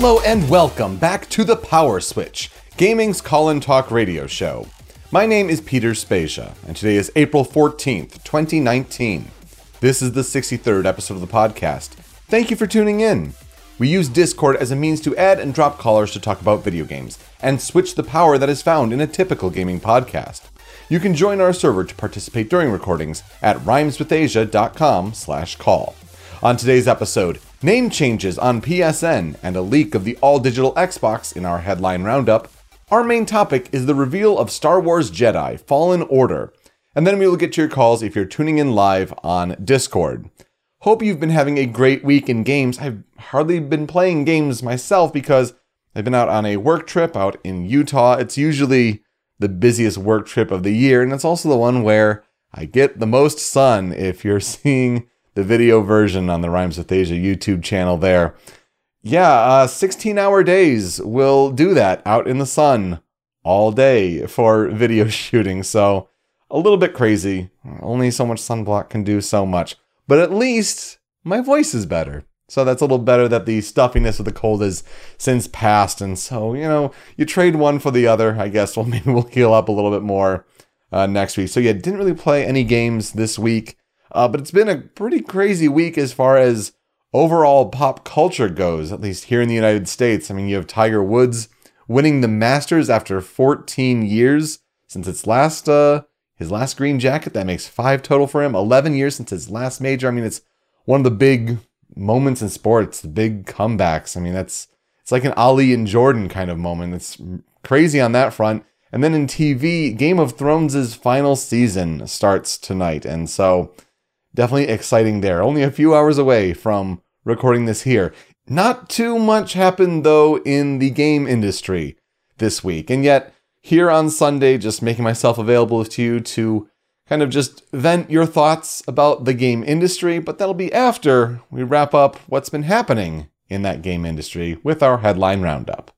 Hello and welcome back to the Power Switch, gaming's call and talk radio show. My name is Peter Spezia, and today is April 14th, 2019. This is the 63rd episode of the podcast. Thank you for tuning in. We use Discord as a means to add and drop callers to talk about video games, and switch the power that is found in a typical gaming podcast. You can join our server to participate during recordings at rhymeswithasia.com slash call. On today's episode, name changes on PSN and a leak of the all-digital Xbox in our headline roundup, our main topic is the reveal of Star Wars Jedi Fallen Order, and then we will get to your calls if you're tuning in live on Discord. Hope you've been having a great week in games. I've hardly been playing games myself because I've been out on a work trip out in Utah. It's usually the busiest work trip of the year, and it's also the one where I get the most sun if you're seeing the video version on the Rhymes with Asia YouTube channel there. Yeah, uh, 16 hour days will do that out in the sun all day for video shooting. So a little bit crazy. Only so much sunblock can do so much. But at least my voice is better. So that's a little better that the stuffiness of the cold has since passed. And so, you know, you trade one for the other. I guess well, maybe we'll heal up a little bit more uh, next week. So yeah, didn't really play any games this week. Uh, but it's been a pretty crazy week as far as overall pop culture goes, at least here in the United States. I mean, you have Tiger Woods winning the Masters after 14 years since its last uh, his last green jacket. That makes five total for him. 11 years since his last major. I mean, it's one of the big moments in sports, the big comebacks. I mean, that's it's like an Ali and Jordan kind of moment. It's crazy on that front. And then in TV, Game of Thrones' final season starts tonight. And so definitely exciting there. Only a few hours away from recording this here. Not too much happened though in the game industry this week. And yet, here on Sunday, just making myself available to you to kind of just vent your thoughts about the game industry, but that'll be after we wrap up what's been happening in that game industry with our headline roundup.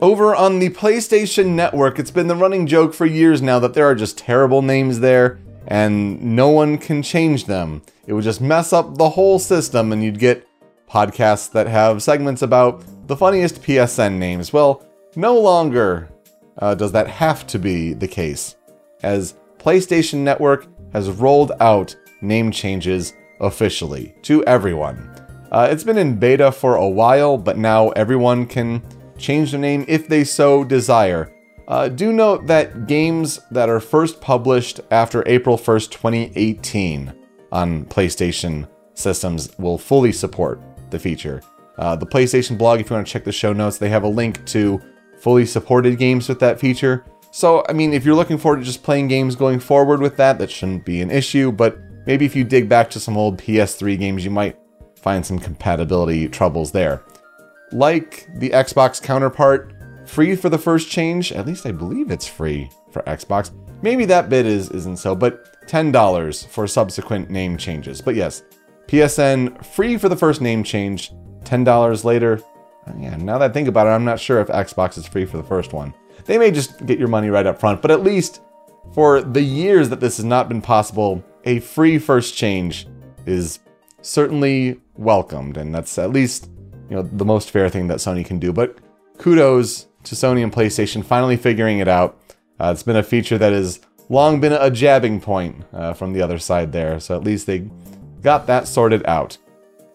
Over on the PlayStation Network, it's been the running joke for years now that there are just terrible names there and no one can change them. It would just mess up the whole system, and you'd get podcasts that have segments about the funniest PSN names. Well, no longer uh, does that have to be the case, as PlayStation Network has rolled out name changes officially to everyone. Uh, it's been in beta for a while, but now everyone can change their name if they so desire. Uh, do note that games that are first published after April 1st, 2018 on PlayStation systems will fully support the feature. Uh, the PlayStation blog, if you want to check the show notes, they have a link to fully supported games with that feature. So, I mean, if you're looking forward to just playing games going forward with that, that shouldn't be an issue, but maybe if you dig back to some old PS3 games, you might find some compatibility troubles there. Like the Xbox counterpart, free for the first change. At least I believe it's free for Xbox. Maybe that bit is isn't so, but $10 for subsequent name changes. But yes, PSN free for the first name change, $10 later. Yeah, now that I think about it, I'm not sure if Xbox is free for the first one. They may just get your money right up front, but at least for the years that this has not been possible, a free first change is certainly welcomed, and that's at least you know the most fair thing that Sony can do. But kudos to Sony and PlayStation finally figuring it out. Uh, it's been a feature that has long been a jabbing point uh, from the other side there, so at least they got that sorted out.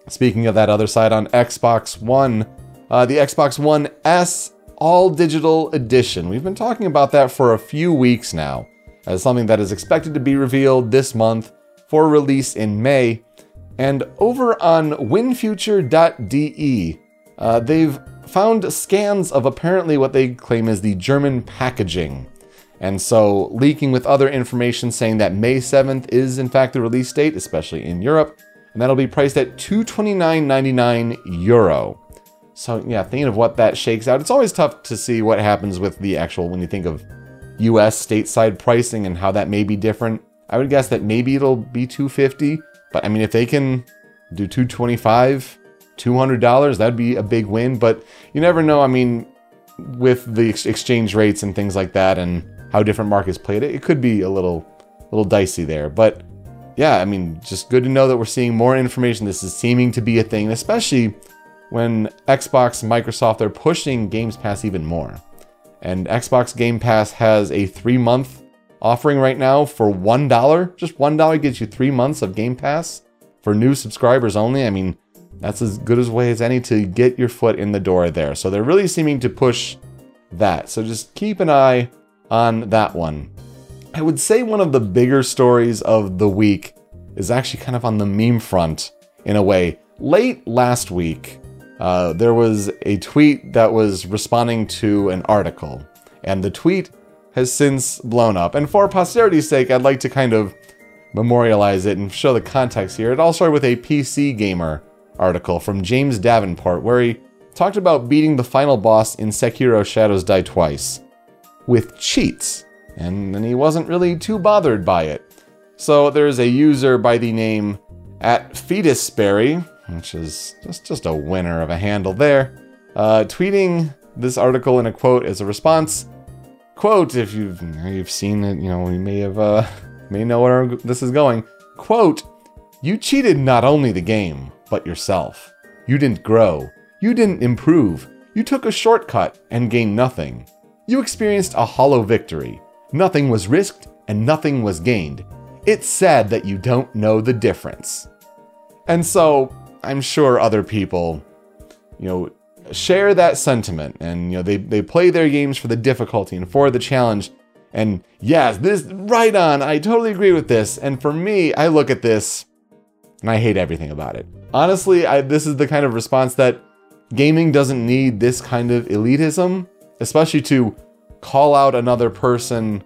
Speaking of that other side on Xbox One, uh, the Xbox One S All Digital Edition. We've been talking about that for a few weeks now, as something that is expected to be revealed this month for release in May. And over on winfuture.de, uh, they've found scans of apparently what they claim is the German packaging. And so, leaking with other information saying that May 7th is in fact the release date, especially in Europe, and that'll be priced at 229.99 euro. So, yeah, thinking of what that shakes out, it's always tough to see what happens with the actual when you think of US stateside pricing and how that may be different. I would guess that maybe it'll be 250, but I mean if they can do 225 $200, that'd be a big win. But you never know. I mean, with the ex- exchange rates and things like that and how different markets played it, it could be a little, little dicey there. But yeah, I mean, just good to know that we're seeing more information. This is seeming to be a thing, especially when Xbox, Microsoft, they're pushing Games Pass even more. And Xbox Game Pass has a three month offering right now for $1. Just $1 gets you three months of Game Pass for new subscribers only. I mean, that's as good a way as any to get your foot in the door there. So they're really seeming to push that. So just keep an eye on that one. I would say one of the bigger stories of the week is actually kind of on the meme front in a way. Late last week, uh, there was a tweet that was responding to an article, and the tweet has since blown up. And for posterity's sake, I'd like to kind of memorialize it and show the context here. It all started with a PC Gamer article from James Davenport, where he talked about beating the final boss in Sekiro Shadows Die Twice with cheats, and then he wasn't really too bothered by it. So there's a user by the name at Fetusberry, which is just, just a winner of a handle there, uh, tweeting this article in a quote as a response. Quote, if you've you've seen it, you know, you may have uh, may know where this is going. Quote, you cheated not only the game, but yourself. You didn't grow. You didn't improve. You took a shortcut and gained nothing. You experienced a hollow victory. Nothing was risked and nothing was gained. It's sad that you don't know the difference. And so, I'm sure other people, you know, share that sentiment and you know they, they play their games for the difficulty and for the challenge and yes this right on i totally agree with this and for me i look at this and i hate everything about it. Honestly I, this is the kind of response that gaming doesn't need this kind of elitism especially to call out another person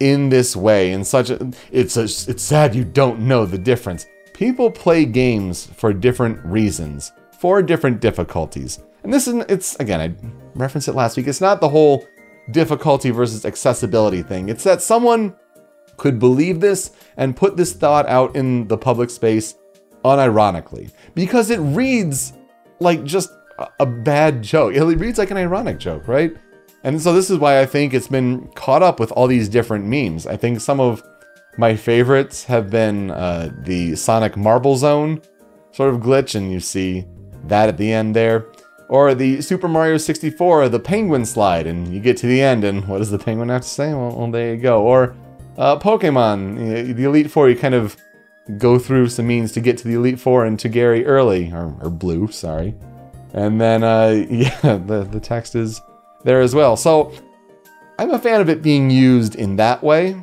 in this way in such a it's a, it's sad you don't know the difference. People play games for different reasons for different difficulties. And this is it's again i referenced it last week it's not the whole difficulty versus accessibility thing. It's that someone could believe this and put this thought out in the public space unironically because it reads like just a bad joke it reads like an ironic joke right and so this is why I think it's been caught up with all these different memes. I think some of my favorites have been uh, the Sonic Marble Zone sort of glitch, and you see that at the end there. Or the Super Mario 64, the penguin slide, and you get to the end, and what does the penguin have to say? Well, well there you go. Or uh, Pokemon, the Elite Four, you kind of go through some means to get to the Elite Four and to Gary early, or, or Blue, sorry. And then, uh, yeah, the, the text is there as well. So I'm a fan of it being used in that way.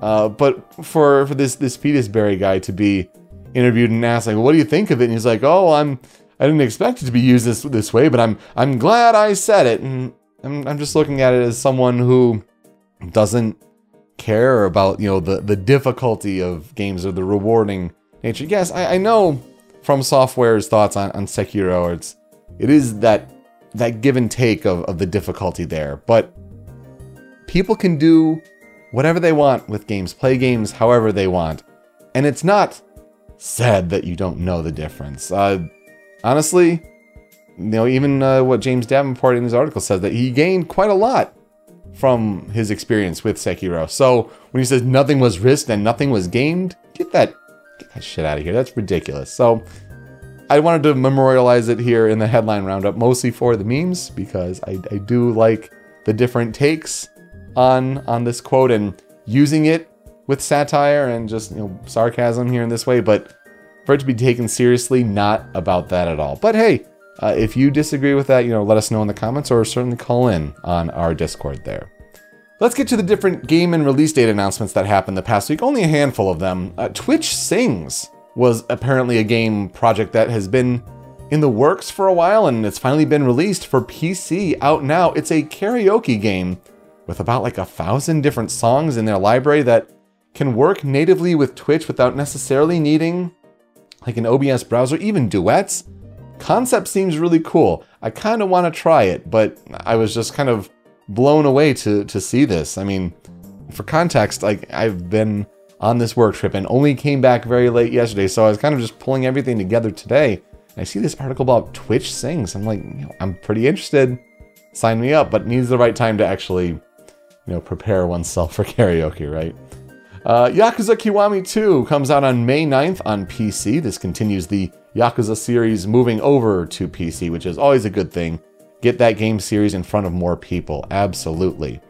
Uh, but for for this this Fetusberry guy to be interviewed and asked like, "What do you think of it?" and he's like, "Oh, I'm I didn't expect it to be used this this way, but I'm I'm glad I said it." And I'm I'm just looking at it as someone who doesn't care about you know the the difficulty of games or the rewarding nature. Yes, I, I know FromSoftware's thoughts on on Sekiro, it's it is that that give and take of, of the difficulty there. But people can do whatever they want with games, play games however they want. And it's not sad that you don't know the difference. Uh, honestly, you know, even uh, what James Davenport in his article says that he gained quite a lot from his experience with Sekiro. So when he says nothing was risked and nothing was gained, get that get that shit out of here. That's ridiculous. So I wanted to memorialize it here in the headline roundup, mostly for the memes, because I, I do like the different takes on on this quote and using it with satire and just you know sarcasm here in this way, but for it to be taken seriously, not about that at all. But hey, uh, if you disagree with that, you know, let us know in the comments or certainly call in on our Discord there. Let's get to the different game and release date announcements that happened the past week. Only a handful of them. Uh, Twitch Sings was apparently a game project that has been in the works for a while and it's finally been released for PC out now. It's a karaoke game with about like a thousand different songs in their library that can work natively with Twitch without necessarily needing like an OBS browser, even duets. Concept seems really cool. I kind of want to try it, but I was just kind of blown away to to see this. I mean, for context, like I've been on this work trip and only came back very late yesterday. So I was kind of just pulling everything together today. I see this article about Twitch Sings. I'm like, you know, I'm pretty interested. Sign me up, but needs the right time to actually, you know, prepare oneself for karaoke, right? Uh, Yakuza Kiwami 2 comes out on May 9th on PC. This continues the Yakuza series moving over to PC, which is always a good thing. Get that game series in front of more people, absolutely.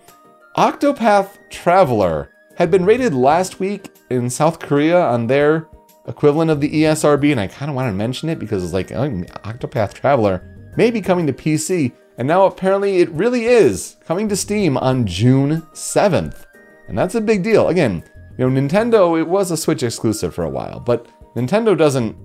Octopath Traveler had been rated last week in South Korea on their equivalent of the ESRB, and I kind of want to mention it because it's like oh, Octopath Traveler may be coming to PC, and now apparently it really is coming to Steam on June 7th. And that's a big deal. Again, you know, Nintendo, it was a Switch exclusive for a while, but Nintendo doesn't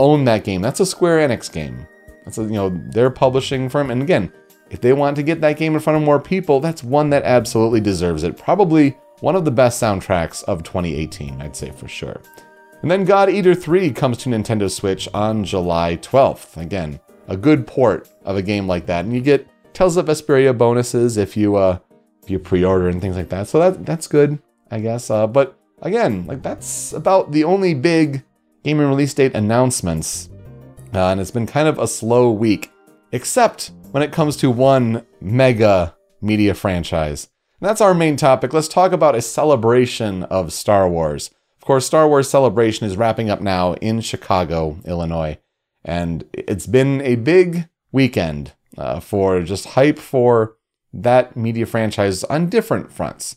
own that game. That's a Square Enix game. That's a, you know, their publishing firm. And again, if they want to get that game in front of more people, that's one that absolutely deserves it. Probably one of the best soundtracks of 2018, I'd say for sure. And then God Eater 3 comes to Nintendo Switch on July 12th. Again, a good port of a game like that. And you get Tales of Vesperia bonuses if you uh if you pre-order and things like that. So that that's good, I guess. Uh, but again, like that's about the only big game and release date announcements. Uh, and it's been kind of a slow week, except when it comes to one mega media franchise. And that's our main topic. Let's talk about a celebration of Star Wars. Of course, Star Wars Celebration is wrapping up now in Chicago, Illinois. And it's been a big weekend uh, for just hype for that media franchise on different fronts.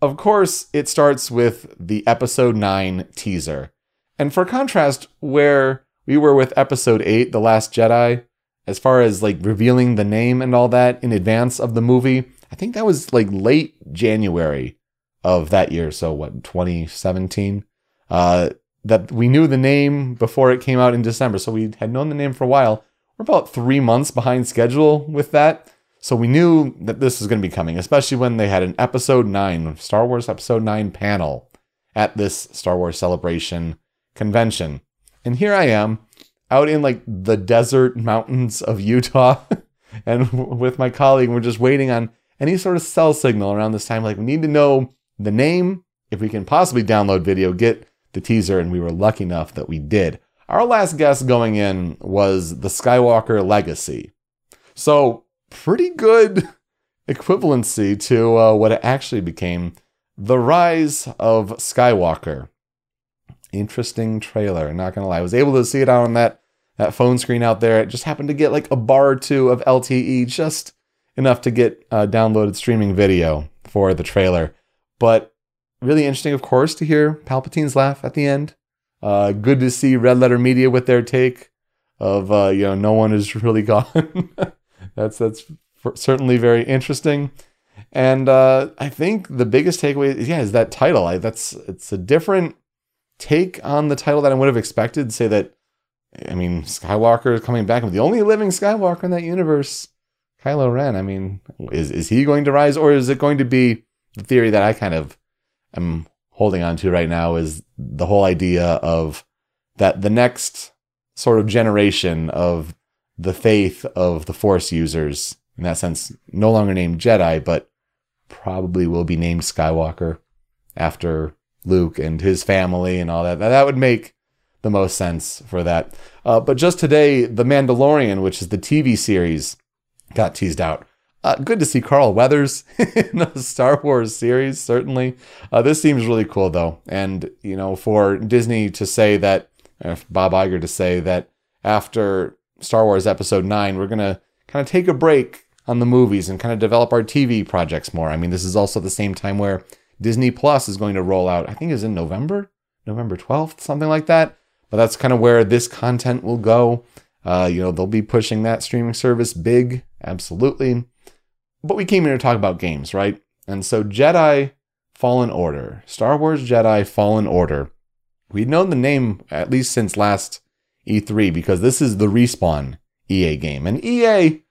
Of course, it starts with the episode 9 teaser. And for contrast, where we were with episode 8, The Last Jedi, as far as like revealing the name and all that in advance of the movie, I think that was like late January of that year. So what, 2017? Uh, that we knew the name before it came out in December. So we had known the name for a while. We're about three months behind schedule with that. So we knew that this was going to be coming, especially when they had an episode 9, Star Wars episode 9 panel at this Star Wars celebration convention. And here I am out in like the desert mountains of Utah and with my colleague, we're just waiting on any sort of cell signal around this time. Like we need to know the name, if we can possibly download video, get the teaser, and we were lucky enough that we did. Our last guess going in was the Skywalker Legacy. So, pretty good equivalency to uh, what it actually became The Rise of Skywalker. Interesting trailer, not gonna lie. I was able to see it on that, that phone screen out there. It just happened to get like a bar or two of LTE, just enough to get uh, downloaded streaming video for the trailer. But really interesting, of course, to hear Palpatine's laugh at the end. Uh, good to see Red Letter Media with their take of uh, you know no one is really gone. that's that's certainly very interesting, and uh, I think the biggest takeaway, yeah, is that title. I, that's it's a different take on the title that I would have expected. Say that, I mean, Skywalker is coming back. The only living Skywalker in that universe, Kylo Ren. I mean, is is he going to rise, or is it going to be the theory that I kind of am holding on to right now is the whole idea of that the next sort of generation of the faith of the Force users, in that sense, no longer named Jedi, but probably will be named Skywalker after Luke and his family and all that. That would make the most sense for that. Uh, but just today, The Mandalorian, which is the TV series, got teased out. Uh, good to see Carl Weathers in a Star Wars series, certainly. Uh, this seems really cool, though. And, you know, for Disney to say that, Bob Iger to say that after Star Wars Episode 9, we're going to kind of take a break on the movies and kind of develop our TV projects more. I mean, this is also the same time where Disney Plus is going to roll out, I think is in November, November 12th, something like that. But that's kind of where this content will go. Uh, you know, they'll be pushing that streaming service big, absolutely. But we came here to talk about games, right? And so Jedi Fallen Order, Star Wars Jedi Fallen Order. We'd known the name at least since last E3 because this is the Respawn EA game. And EA,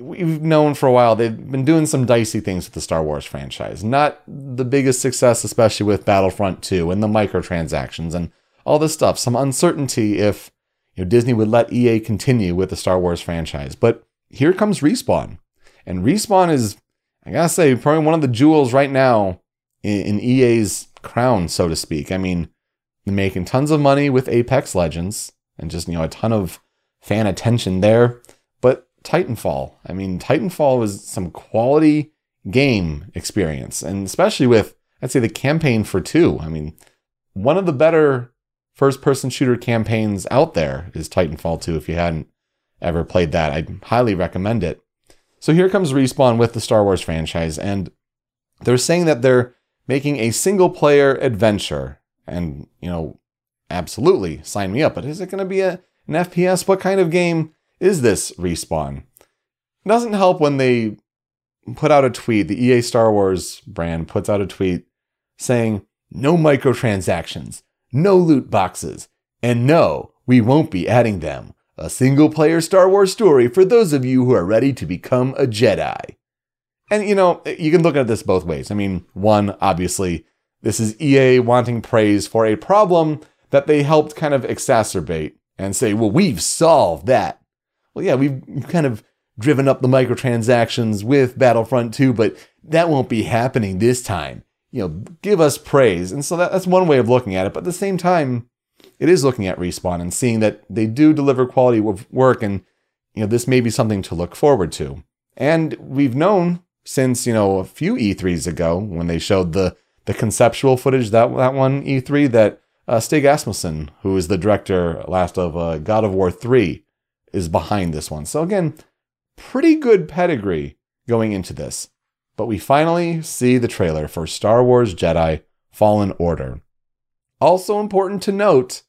we've known for a while, they've been doing some dicey things with the Star Wars franchise. Not the biggest success, especially with Battlefront 2 and the microtransactions and all this stuff. Some uncertainty if you know, Disney would let EA continue with the Star Wars franchise. But here comes Respawn. And Respawn is, I gotta say, probably one of the jewels right now in, in EA's crown, so to speak. I mean, they're making tons of money with Apex Legends and just, you know, a ton of fan attention there. Titanfall, I mean, Titanfall was some quality game experience, and especially with, I'd say, the campaign for two. I mean, one of the better first person shooter campaigns out there is Titanfall 2 if you hadn't ever played that. I'd highly recommend it. So here comes Respawn with the Star Wars franchise, and they're saying that they're making a single player adventure. And, you know, absolutely sign me up. But is it going to be a, an FPS? What kind of game is this Respawn? It doesn't help when they put out a tweet, the EA Star Wars brand puts out a tweet saying, no microtransactions, no loot boxes, and no, we won't be adding them. A single player Star Wars story for those of you who are ready to become a Jedi. And you know, you can look at this both ways. I mean, one, obviously, this is EA wanting praise for a problem that they helped kind of exacerbate and say, well, we've solved that. Well, yeah, we've kind of driven up the microtransactions with Battlefront 2, but that won't be happening this time you know, give us praise. And so that, that's one way of looking at it. But at the same time, it is looking at Respawn and seeing that they do deliver quality of work and, you know, this may be something to look forward to. And we've known since, you know, a few E3s ago when they showed the, the conceptual footage, that, that one E3, that uh, Stig Asmussen, who is the director last of uh, God of War 3, is behind this one. So again, pretty good pedigree going into this but we finally see the trailer for Star Wars Jedi Fallen Order. Also important to note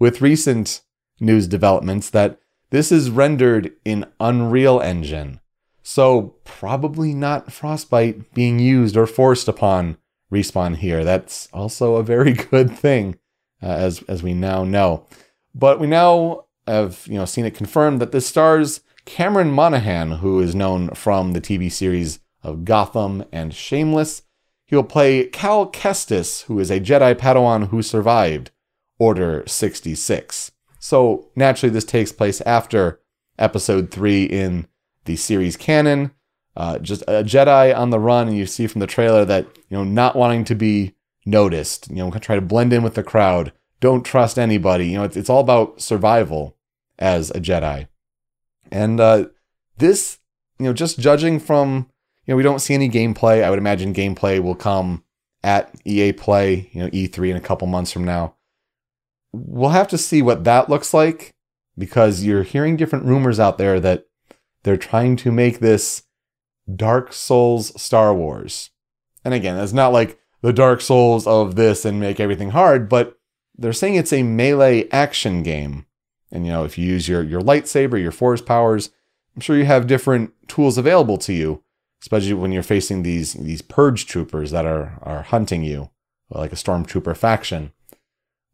with recent news developments that this is rendered in Unreal Engine. So, probably not Frostbite being used or forced upon Respawn here. That's also a very good thing, uh, as, as we now know. But we now have you know seen it confirmed that this stars Cameron Monaghan, who is known from the TV series of Gotham and Shameless. He will play Cal Kestis, who is a Jedi Padawan who survived Order 66. So naturally, this takes place after Episode 3 in the series canon. Uh, just a Jedi on the run, and you see from the trailer that, you know, not wanting to be noticed, you know, try to blend in with the crowd, don't trust anybody. You know, it's, it's all about survival as a Jedi. And uh, this, you know, just judging from you know, we don't see any gameplay. I would imagine gameplay will come at EA Play, you know, E3 in a couple months from now. We'll have to see what that looks like because you're hearing different rumors out there that they're trying to make this Dark Souls Star Wars. And again, it's not like the Dark Souls of this and make everything hard, but they're saying it's a melee action game. And you know, if you use your your lightsaber, your force powers, I'm sure you have different tools available to you especially when you're facing these these purge troopers that are are hunting you, like a stormtrooper faction.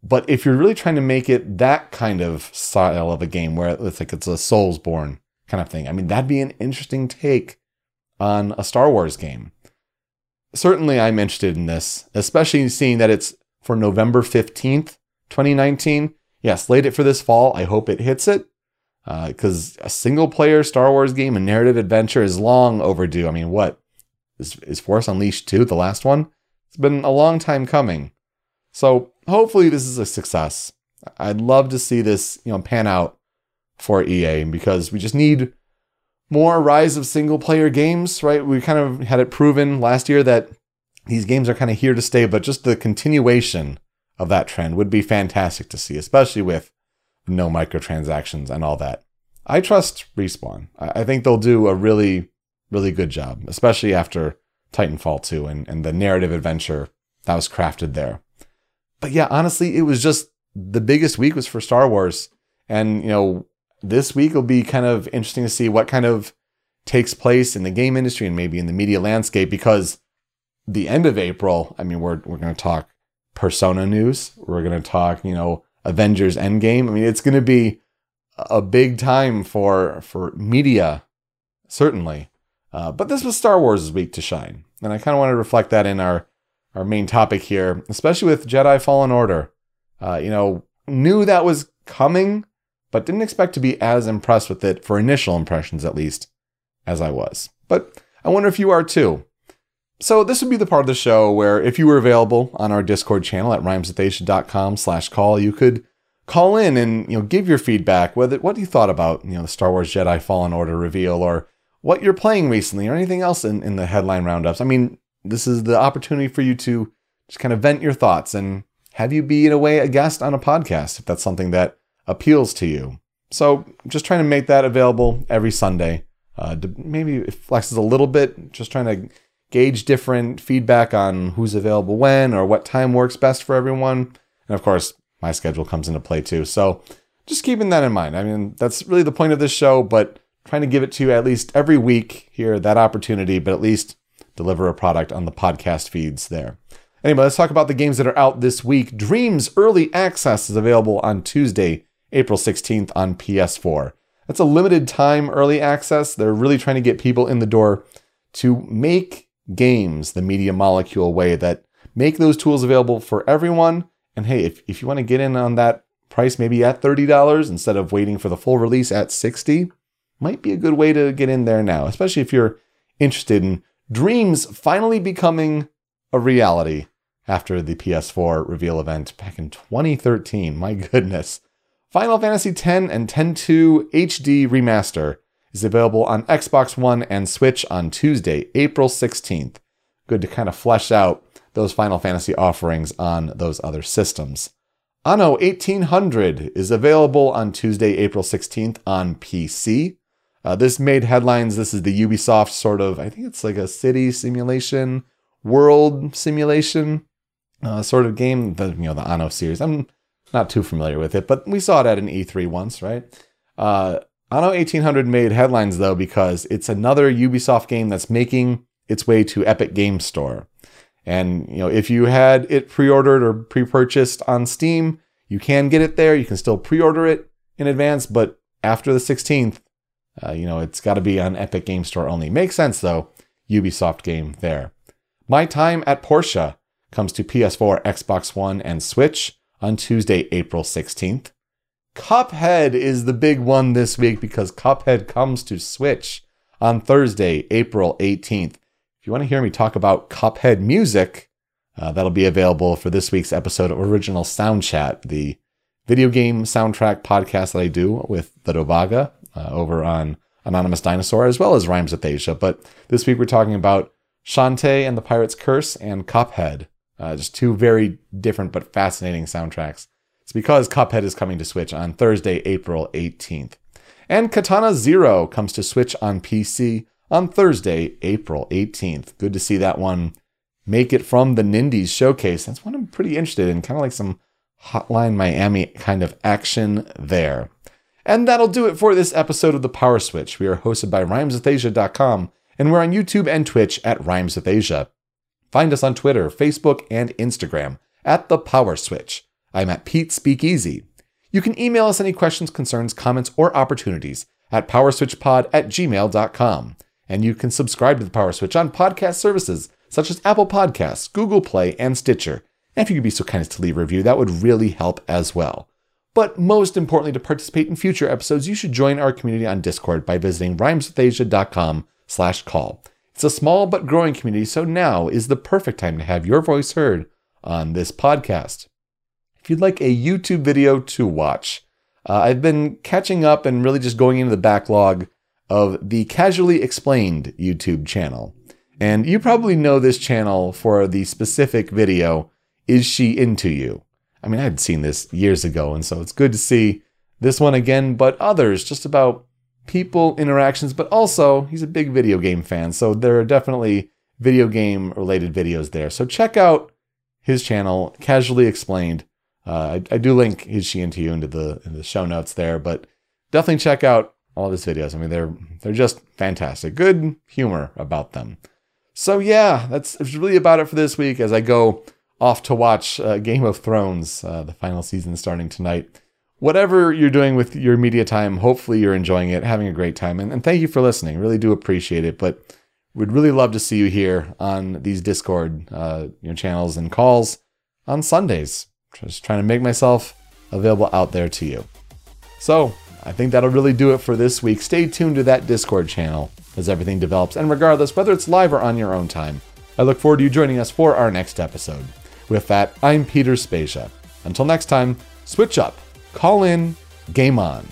But if you're really trying to make it that kind of style of a game where it's like it's a Soulsborne kind of thing, I mean that'd be an interesting take on a Star Wars game. Certainly, I'm interested in this, especially seeing that it's for November 15th, 2019. Yes, laid it for this fall. I hope it hits it because uh, a single player Star Wars game, a narrative adventure, is long overdue. I mean, what is, is Force Unleashed 2 the last one? It's been a long time coming. So hopefully this is a success. I'd love to see this, you know, pan out for EA because we just need more rise of single player games, right? We kind of had it proven last year that these games are kind of here to stay, but just the continuation of that trend would be fantastic to see, especially with no microtransactions and all that. I trust Respawn. I think they'll do a really, really good job, especially after Titanfall 2 and, and the narrative adventure that was crafted there. But yeah, honestly, it was just the biggest week was for Star Wars. And, you know, this week will be kind of interesting to see what kind of takes place in the game industry and maybe in the media landscape because the end of April, I mean, we're, we're going to talk Persona news. We're going to talk, you know, Avengers Endgame. I mean, it's going to be a big time for for media, certainly. Uh, but this was Star Wars' week to shine, and I kind of want to reflect that in our our main topic here, especially with Jedi Fallen Order. Uh, you know, knew that was coming, but didn't expect to be as impressed with it for initial impressions, at least, as I was. But I wonder if you are too. So this would be the part of the show where if you were available on our Discord channel at rhymeswithasia.com slash call, you could call in and you know give your feedback, whether what you thought about you know the Star Wars Jedi Fallen Order reveal or what you're playing recently or anything else in, in the headline roundups. I mean, this is the opportunity for you to just kind of vent your thoughts and have you be in a way a guest on a podcast if that's something that appeals to you. So just trying to make that available every Sunday. Uh, maybe it flexes a little bit, just trying to gauge different feedback on who's available when or what time works best for everyone. And of course, my schedule comes into play too. So just keeping that in mind. I mean, that's really the point of this show, but trying to give it to you at least every week here, that opportunity, but at least deliver a product on the podcast feeds there. Anyway, let's talk about the games that are out this week. Dreams Early Access is available on Tuesday, April 16th on PS4. That's a limited time early access. They're really trying to get people in the door to make games the media molecule way that make those tools available for everyone. And hey, if, if you want to get in on that price, maybe at $30 instead of waiting for the full release at 60 might be a good way to get in there now, especially if you're interested in dreams finally becoming a reality after the PS4 reveal event back in 2013. My goodness. Final Fantasy X and X-2 HD Remaster is available on Xbox One and Switch on Tuesday, April 16th. Good to kind of flesh out those Final Fantasy offerings on those other systems. Anno 1800 is available on Tuesday, April 16th on PC. Uh, this made headlines. This is the Ubisoft sort of, I think it's like a city simulation, world simulation uh, sort of game. The you know the Anno series. I'm not too familiar with it, but we saw it at an E3 once, right? Uh, Anno 1800 made headlines though because it's another Ubisoft game that's making its way to Epic Game Store. And you know, if you had it pre-ordered or pre-purchased on Steam, you can get it there. You can still pre-order it in advance, but after the 16th, uh, you know, it's got to be on Epic Game Store only. Makes sense though. Ubisoft game there. My Time at Portia comes to PS4, Xbox One, and Switch on Tuesday, April 16th. Cuphead is the big one this week because Cuphead comes to Switch on Thursday, April 18th. If you want to hear me talk about Cuphead music, uh, that'll be available for this week's episode of Original Sound Chat, the video game soundtrack podcast that I do with the Dovaga uh, over on Anonymous Dinosaur, as well as Rhymes with Asia. But this week we're talking about Shantae and the Pirate's Curse and Cuphead. Uh, just two very different but fascinating soundtracks. It's because Cuphead is coming to Switch on Thursday, April 18th. And Katana Zero comes to Switch on PC on Thursday, April 18th. Good to see that one make it from the Nindies showcase. That's one I'm pretty interested in, kind of like some Hotline Miami kind of action there. And that'll do it for this episode of The Power Switch. We are hosted by rhymeswithasia.com, and we're on YouTube and Twitch at Rhymes with Asia. Find us on Twitter, Facebook, and Instagram at The Power Switch. I'm at Pete Speakeasy. You can email us any questions, concerns, comments, or opportunities at powerswitchpod at gmail.com. And you can subscribe to The Power Switch on podcast services such as Apple Podcasts, Google Play, and Stitcher. And if you could be so kind as to leave a review, that would really help as well. But most importantly, to participate in future episodes, you should join our community on Discord by visiting rhymeswithasia.com slash call. It's a small but growing community, so now is the perfect time to have your voice heard on this podcast. If you'd like a YouTube video to watch, uh, I've been catching up and really just going into the backlog of the Casually Explained YouTube channel. And you probably know this channel for the specific video, Is She Into You? I mean, I had seen this years ago, and so it's good to see this one again, but others just about people interactions, but also he's a big video game fan, so there are definitely video game related videos there. So check out his channel, Casually Explained. Uh, I, I, do link his she into you into the in the show notes there, but definitely check out all of his videos. I mean, they're they're just fantastic. Good humor about them. So yeah, that's, that's really about it for this week. As I go off to watch uh, Game of Thrones, uh, the final season starting tonight. Whatever you're doing with your media time, hopefully you're enjoying it, having a great time. And, and thank you for listening. Really do appreciate it. But we'd really love to see you here on these Discord uh, you know, channels and calls on Sundays. Just trying to make myself available out there to you. So I think that'll really do it for this week. Stay tuned to that Discord channel as everything develops. And regardless, whether it's live or on your own time, I look forward to you joining us for our next episode. With that, I'm Peter Spezia. Until next time, switch up, call in, game on.